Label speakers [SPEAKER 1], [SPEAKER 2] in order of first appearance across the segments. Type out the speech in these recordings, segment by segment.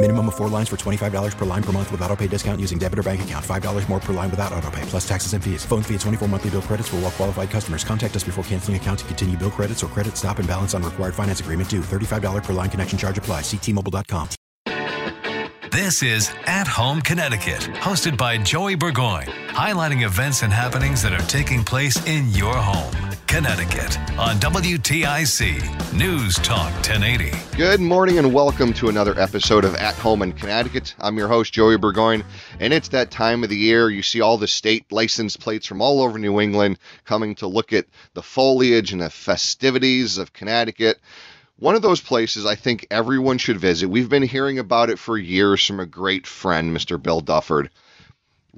[SPEAKER 1] Minimum of four lines for $25 per line per month with auto pay discount using debit or bank account. $5 more per line without auto pay, plus taxes and fees. Phone fee at 24 monthly bill credits for all qualified customers. Contact us before canceling account to continue bill credits or credit stop and balance on required finance agreement due. $35 per line connection charge apply. Ctmobile.com.
[SPEAKER 2] This is At Home Connecticut, hosted by Joey Burgoyne, highlighting events and happenings that are taking place in your home. Connecticut on WTIC News Talk 1080.
[SPEAKER 3] Good morning and welcome to another episode of At Home in Connecticut. I'm your host, Joey Burgoyne, and it's that time of the year. You see all the state license plates from all over New England coming to look at the foliage and the festivities of Connecticut. One of those places I think everyone should visit. We've been hearing about it for years from a great friend, Mr. Bill Dufford.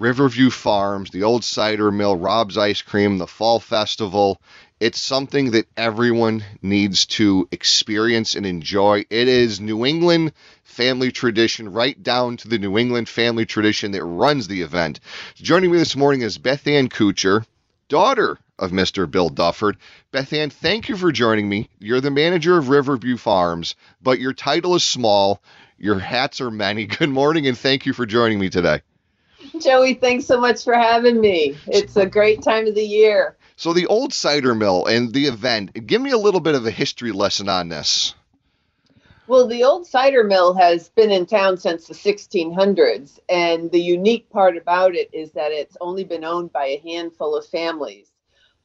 [SPEAKER 3] Riverview Farms, the old cider mill, Rob's Ice Cream, the Fall Festival. It's something that everyone needs to experience and enjoy. It is New England family tradition, right down to the New England family tradition that runs the event. Joining me this morning is Beth Ann Kuchar, daughter of Mr. Bill Dufford. Beth Ann, thank you for joining me. You're the manager of Riverview Farms, but your title is small. Your hats are many. Good morning, and thank you for joining me today.
[SPEAKER 4] Joey, thanks so much for having me. It's a great time of the year.
[SPEAKER 3] So, the old cider mill and the event, give me a little bit of a history lesson on this.
[SPEAKER 4] Well, the old cider mill has been in town since the 1600s, and the unique part about it is that it's only been owned by a handful of families.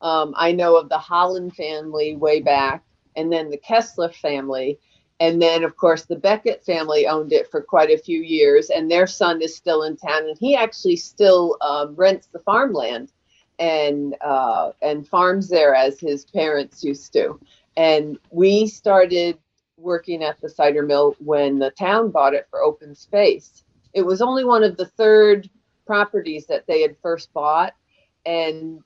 [SPEAKER 4] Um, I know of the Holland family way back, and then the Kessler family, and then, of course, the Beckett family owned it for quite a few years, and their son is still in town, and he actually still um, rents the farmland and uh, and farms there as his parents used to. And we started working at the cider mill when the town bought it for open space. It was only one of the third properties that they had first bought, and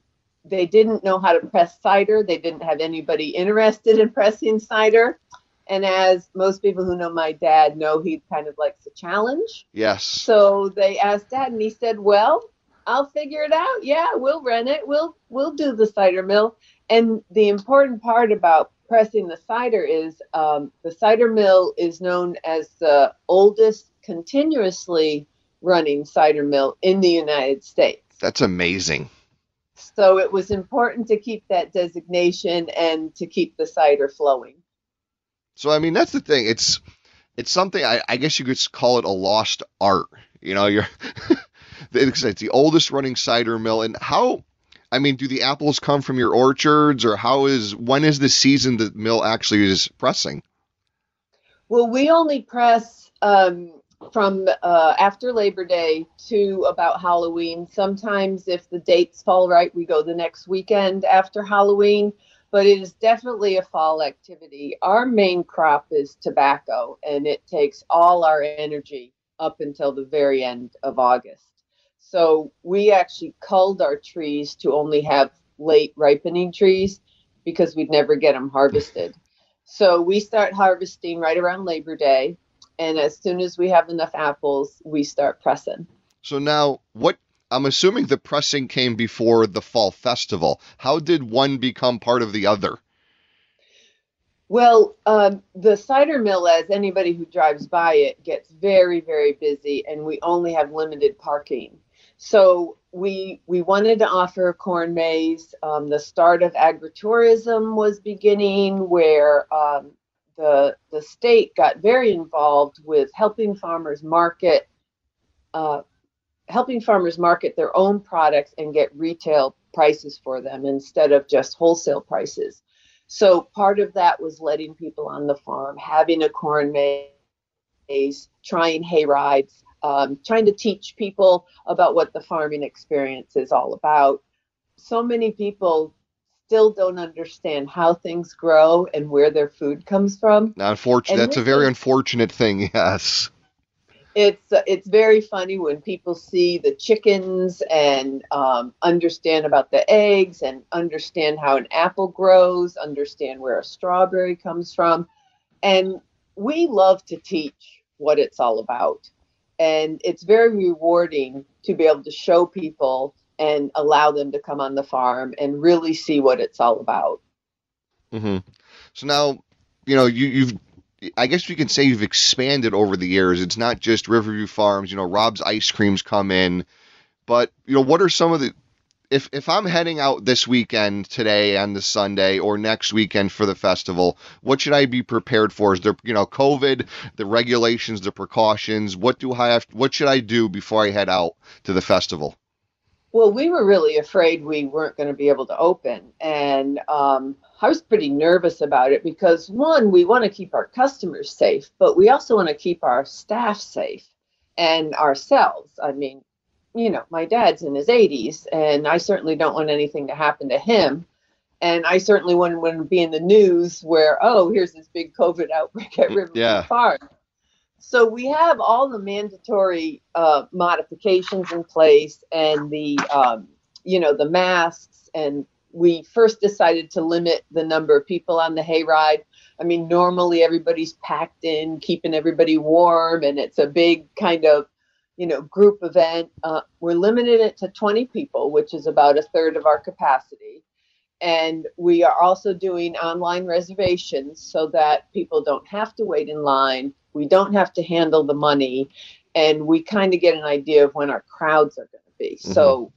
[SPEAKER 4] they didn't know how to press cider. They didn't have anybody interested in pressing cider. And as most people who know my dad know, he kind of likes a challenge.
[SPEAKER 3] Yes.
[SPEAKER 4] So they asked dad, and he said, "Well, I'll figure it out. Yeah, we'll rent it. We'll we'll do the cider mill." And the important part about pressing the cider is um, the cider mill is known as the oldest continuously running cider mill in the United States.
[SPEAKER 3] That's amazing.
[SPEAKER 4] So it was important to keep that designation and to keep the cider flowing.
[SPEAKER 3] So I mean, that's the thing. It's it's something I, I guess you could call it a lost art. You know, you're it's, the oldest running cider mill, and how. I mean, do the apples come from your orchards, or how is when is the season the mill actually is pressing?
[SPEAKER 4] Well, we only press um, from uh, after Labor Day to about Halloween. Sometimes, if the dates fall right, we go the next weekend after Halloween. But it is definitely a fall activity. Our main crop is tobacco, and it takes all our energy up until the very end of August. So we actually culled our trees to only have late ripening trees because we'd never get them harvested. So we start harvesting right around Labor Day and as soon as we have enough apples, we start pressing.
[SPEAKER 3] So now, what I'm assuming the pressing came before the fall festival. How did one become part of the other?
[SPEAKER 4] Well, um, the cider mill, as anybody who drives by it, gets very, very busy, and we only have limited parking. So we we wanted to offer a corn maze. Um, the start of agritourism was beginning, where um, the the state got very involved with helping farmers market uh, helping farmers market their own products and get retail prices for them instead of just wholesale prices. So part of that was letting people on the farm, having a corn maze, trying hay rides, um, trying to teach people about what the farming experience is all about. So many people still don't understand how things grow and where their food comes from.
[SPEAKER 3] Unfortunately, that's a very unfortunate thing. Yes.
[SPEAKER 4] It's uh, it's very funny when people see the chickens and um, understand about the eggs and understand how an apple grows, understand where a strawberry comes from, and we love to teach what it's all about and it's very rewarding to be able to show people and allow them to come on the farm and really see what it's all about.
[SPEAKER 3] Mm-hmm. So now, you know, you, you've I guess we can say you've expanded over the years. It's not just Riverview Farms. You know, Rob's ice creams come in, but you know, what are some of the if if I'm heading out this weekend today and the Sunday or next weekend for the festival, what should I be prepared for? Is there you know COVID, the regulations, the precautions? What do I have? What should I do before I head out to the festival?
[SPEAKER 4] Well, we were really afraid we weren't going to be able to open, and um, I was pretty nervous about it because one, we want to keep our customers safe, but we also want to keep our staff safe and ourselves. I mean, you know, my dad's in his 80s, and I certainly don't want anything to happen to him. And I certainly wouldn't want to be in the news where, oh, here's this big COVID outbreak at Riverview
[SPEAKER 3] yeah.
[SPEAKER 4] Farm. So we have all the mandatory uh, modifications in place, and the, um, you know, the masks. And we first decided to limit the number of people on the hayride. I mean, normally everybody's packed in, keeping everybody warm, and it's a big kind of you know, group event. Uh, we're limited it to 20 people, which is about a third of our capacity. And we are also doing online reservations so that people don't have to wait in line. We don't have to handle the money. And we kind of get an idea of when our crowds are going to be. Mm-hmm. So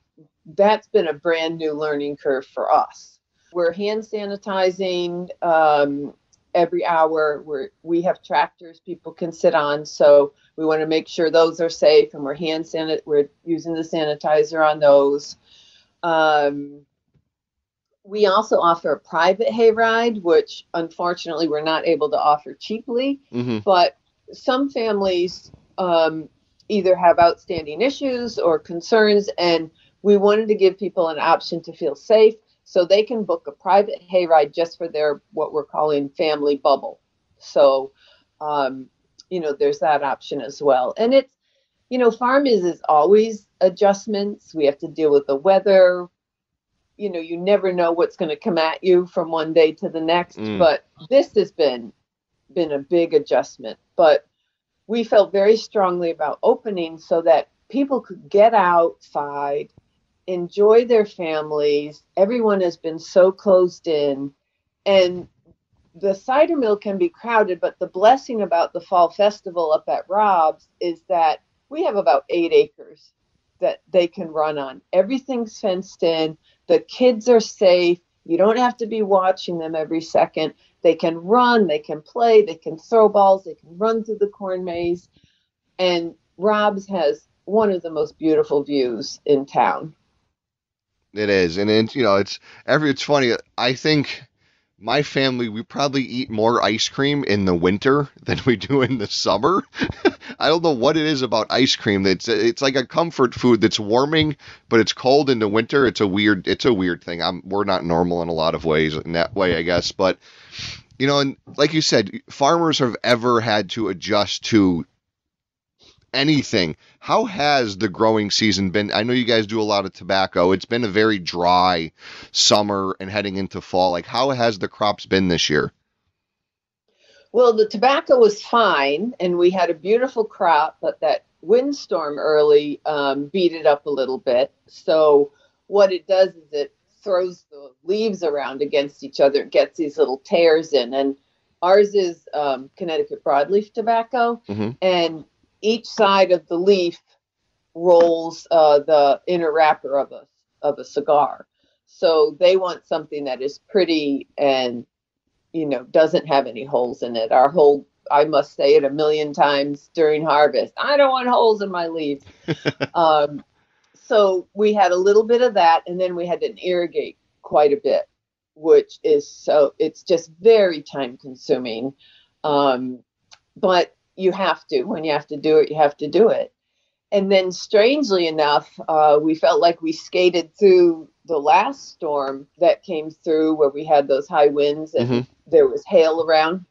[SPEAKER 4] that's been a brand new learning curve for us. We're hand sanitizing um, every hour. We're, we have tractors people can sit on. So we want to make sure those are safe, and we're hand sanit. We're using the sanitizer on those. Um, we also offer a private hayride, which unfortunately we're not able to offer cheaply. Mm-hmm. But some families um, either have outstanding issues or concerns, and we wanted to give people an option to feel safe so they can book a private hayride just for their what we're calling family bubble. So um, you know there's that option as well and it's you know farm is is always adjustments we have to deal with the weather you know you never know what's going to come at you from one day to the next mm. but this has been been a big adjustment. But we felt very strongly about opening so that people could get outside enjoy their families. Everyone has been so closed in. And the cider mill can be crowded, but the blessing about the fall festival up at Rob's is that we have about eight acres that they can run on. Everything's fenced in. The kids are safe. You don't have to be watching them every second. They can run, they can play, they can throw balls, they can run through the corn maze. And Rob's has one of the most beautiful views in town.
[SPEAKER 3] It is, and it's you know it's every it's funny. I think my family we probably eat more ice cream in the winter than we do in the summer. I don't know what it is about ice cream. It's it's like a comfort food that's warming, but it's cold in the winter. It's a weird it's a weird thing. I'm we're not normal in a lot of ways in that way, I guess. But you know, and like you said, farmers have ever had to adjust to anything. How has the growing season been? I know you guys do a lot of tobacco. It's been a very dry summer and heading into fall. Like, how has the crops been this year?
[SPEAKER 4] Well, the tobacco was fine, and we had a beautiful crop, but that windstorm early um, beat it up a little bit. So, what it does is it throws the leaves around against each other, it gets these little tears in, and ours is um, Connecticut broadleaf tobacco, mm-hmm. and each side of the leaf rolls uh, the inner wrapper of a of a cigar. So they want something that is pretty and you know doesn't have any holes in it. Our whole I must say it a million times during harvest. I don't want holes in my leaves. um, so we had a little bit of that, and then we had to irrigate quite a bit, which is so it's just very time consuming. Um, but you have to when you have to do it, you have to do it. And then, strangely enough, uh, we felt like we skated through the last storm that came through where we had those high winds and mm-hmm. there was hail around.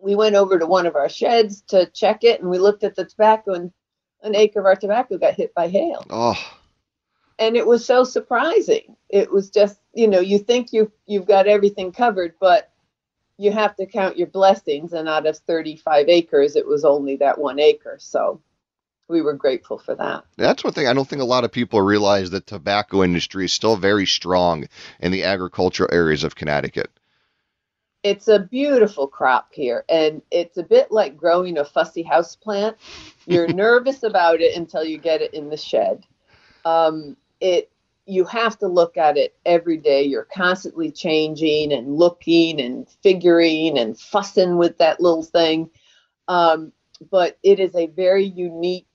[SPEAKER 4] We went over to one of our sheds to check it, and we looked at the tobacco, and an acre of our tobacco got hit by hail.
[SPEAKER 3] Oh.
[SPEAKER 4] And it was so surprising. It was just, you know, you think you you've got everything covered, but you have to count your blessings. And out of 35 acres, it was only that one acre. So we were grateful for that.
[SPEAKER 3] That's one thing I don't think a lot of people realize the tobacco industry is still very strong in the agricultural areas of Connecticut.
[SPEAKER 4] It's a beautiful crop here, and it's a bit like growing a fussy house plant. You're nervous about it until you get it in the shed. Um, it you have to look at it every day. You're constantly changing and looking and figuring and fussing with that little thing. Um, but it is a very unique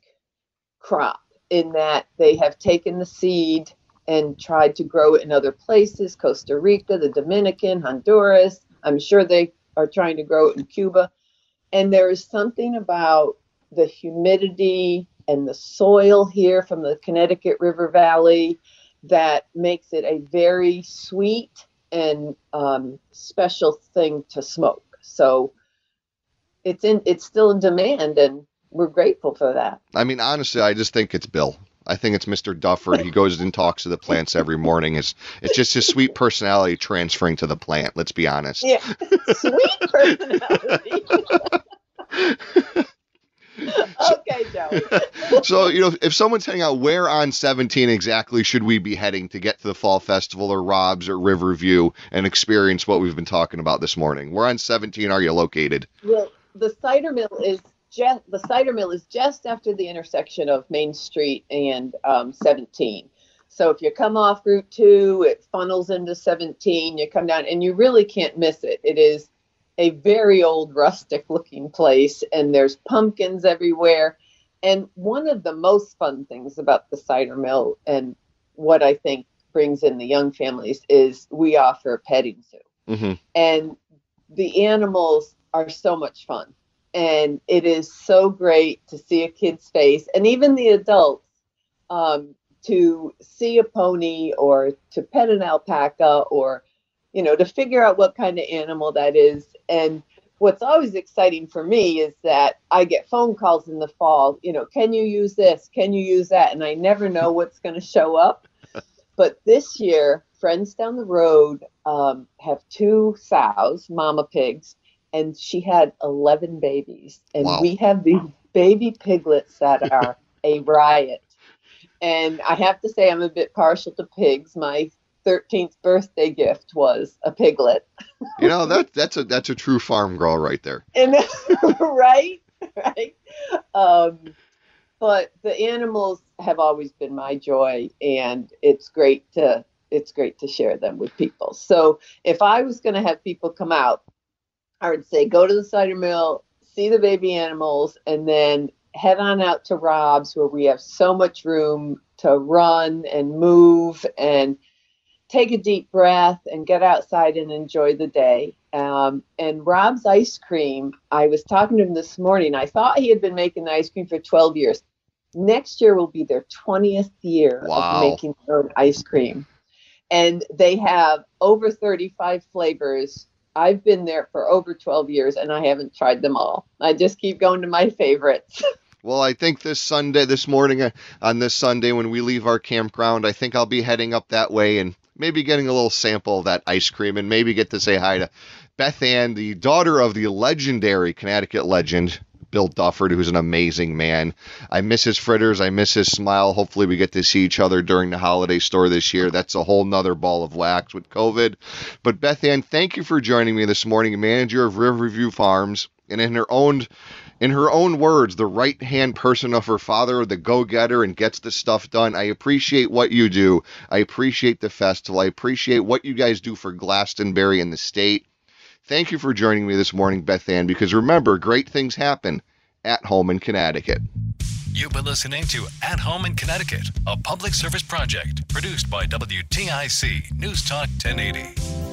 [SPEAKER 4] crop in that they have taken the seed and tried to grow it in other places Costa Rica, the Dominican, Honduras. I'm sure they are trying to grow it in Cuba. And there is something about the humidity and the soil here from the Connecticut River Valley that makes it a very sweet and um, special thing to smoke. So it's in it's still in demand, and we're grateful for that.
[SPEAKER 3] I mean, honestly, I just think it's Bill. I think it's Mr. Dufford. He goes and talks to the plants every morning. It's it's just his sweet personality transferring to the plant. Let's be honest.
[SPEAKER 4] Yeah, sweet personality. okay, Joe.
[SPEAKER 3] so, you know, if someone's heading out, where on 17 exactly should we be heading to get to the Fall Festival or Rob's or Riverview and experience what we've been talking about this morning? Where on 17 are you located?
[SPEAKER 4] Well, the cider mill is just the cider mill is just after the intersection of Main Street and um, 17. So if you come off Route 2, it funnels into 17. You come down, and you really can't miss it. It is a very old rustic looking place and there's pumpkins everywhere. And one of the most fun things about the cider mill and what i think brings in the young families is we offer a petting zoo. Mm-hmm. and the animals are so much fun. And it is so great to see a kid's face and even the adults um, to see a pony or to pet an alpaca or you know, to figure out what kind of animal that is. And what's always exciting for me is that I get phone calls in the fall, you know, can you use this? Can you use that? And I never know what's going to show up. But this year, friends down the road um, have two sows, mama pigs, and she had 11 babies. And wow. we have these baby piglets that are a riot. And I have to say, I'm a bit partial to pigs. My 13th birthday gift was a piglet.
[SPEAKER 3] you know that that's a that's a true farm girl right there.
[SPEAKER 4] And right, right. Um, but the animals have always been my joy, and it's great to it's great to share them with people. So if I was going to have people come out, I would say go to the cider mill, see the baby animals, and then head on out to Rob's where we have so much room to run and move and take a deep breath and get outside and enjoy the day. Um, and Rob's ice cream, I was talking to him this morning. I thought he had been making the ice cream for 12 years. Next year will be their 20th year wow. of making their own ice cream. And they have over 35 flavors. I've been there for over 12 years and I haven't tried them all. I just keep going to my favorites.
[SPEAKER 3] Well, I think this Sunday, this morning, uh, on this Sunday when we leave our campground, I think I'll be heading up that way and maybe getting a little sample of that ice cream and maybe get to say hi to Beth Ann, the daughter of the legendary Connecticut legend, Bill Dufford, who's an amazing man. I miss his fritters. I miss his smile. Hopefully, we get to see each other during the holiday store this year. That's a whole nother ball of wax with COVID. But Beth Ann, thank you for joining me this morning, manager of Riverview Farms. And in her own in her own words, the right hand person of her father, the go getter, and gets the stuff done. I appreciate what you do. I appreciate the festival. I appreciate what you guys do for Glastonbury and the state. Thank you for joining me this morning, Beth Ann, because remember, great things happen at home in Connecticut.
[SPEAKER 2] You've been listening to At Home in Connecticut, a public service project produced by WTIC News Talk 1080.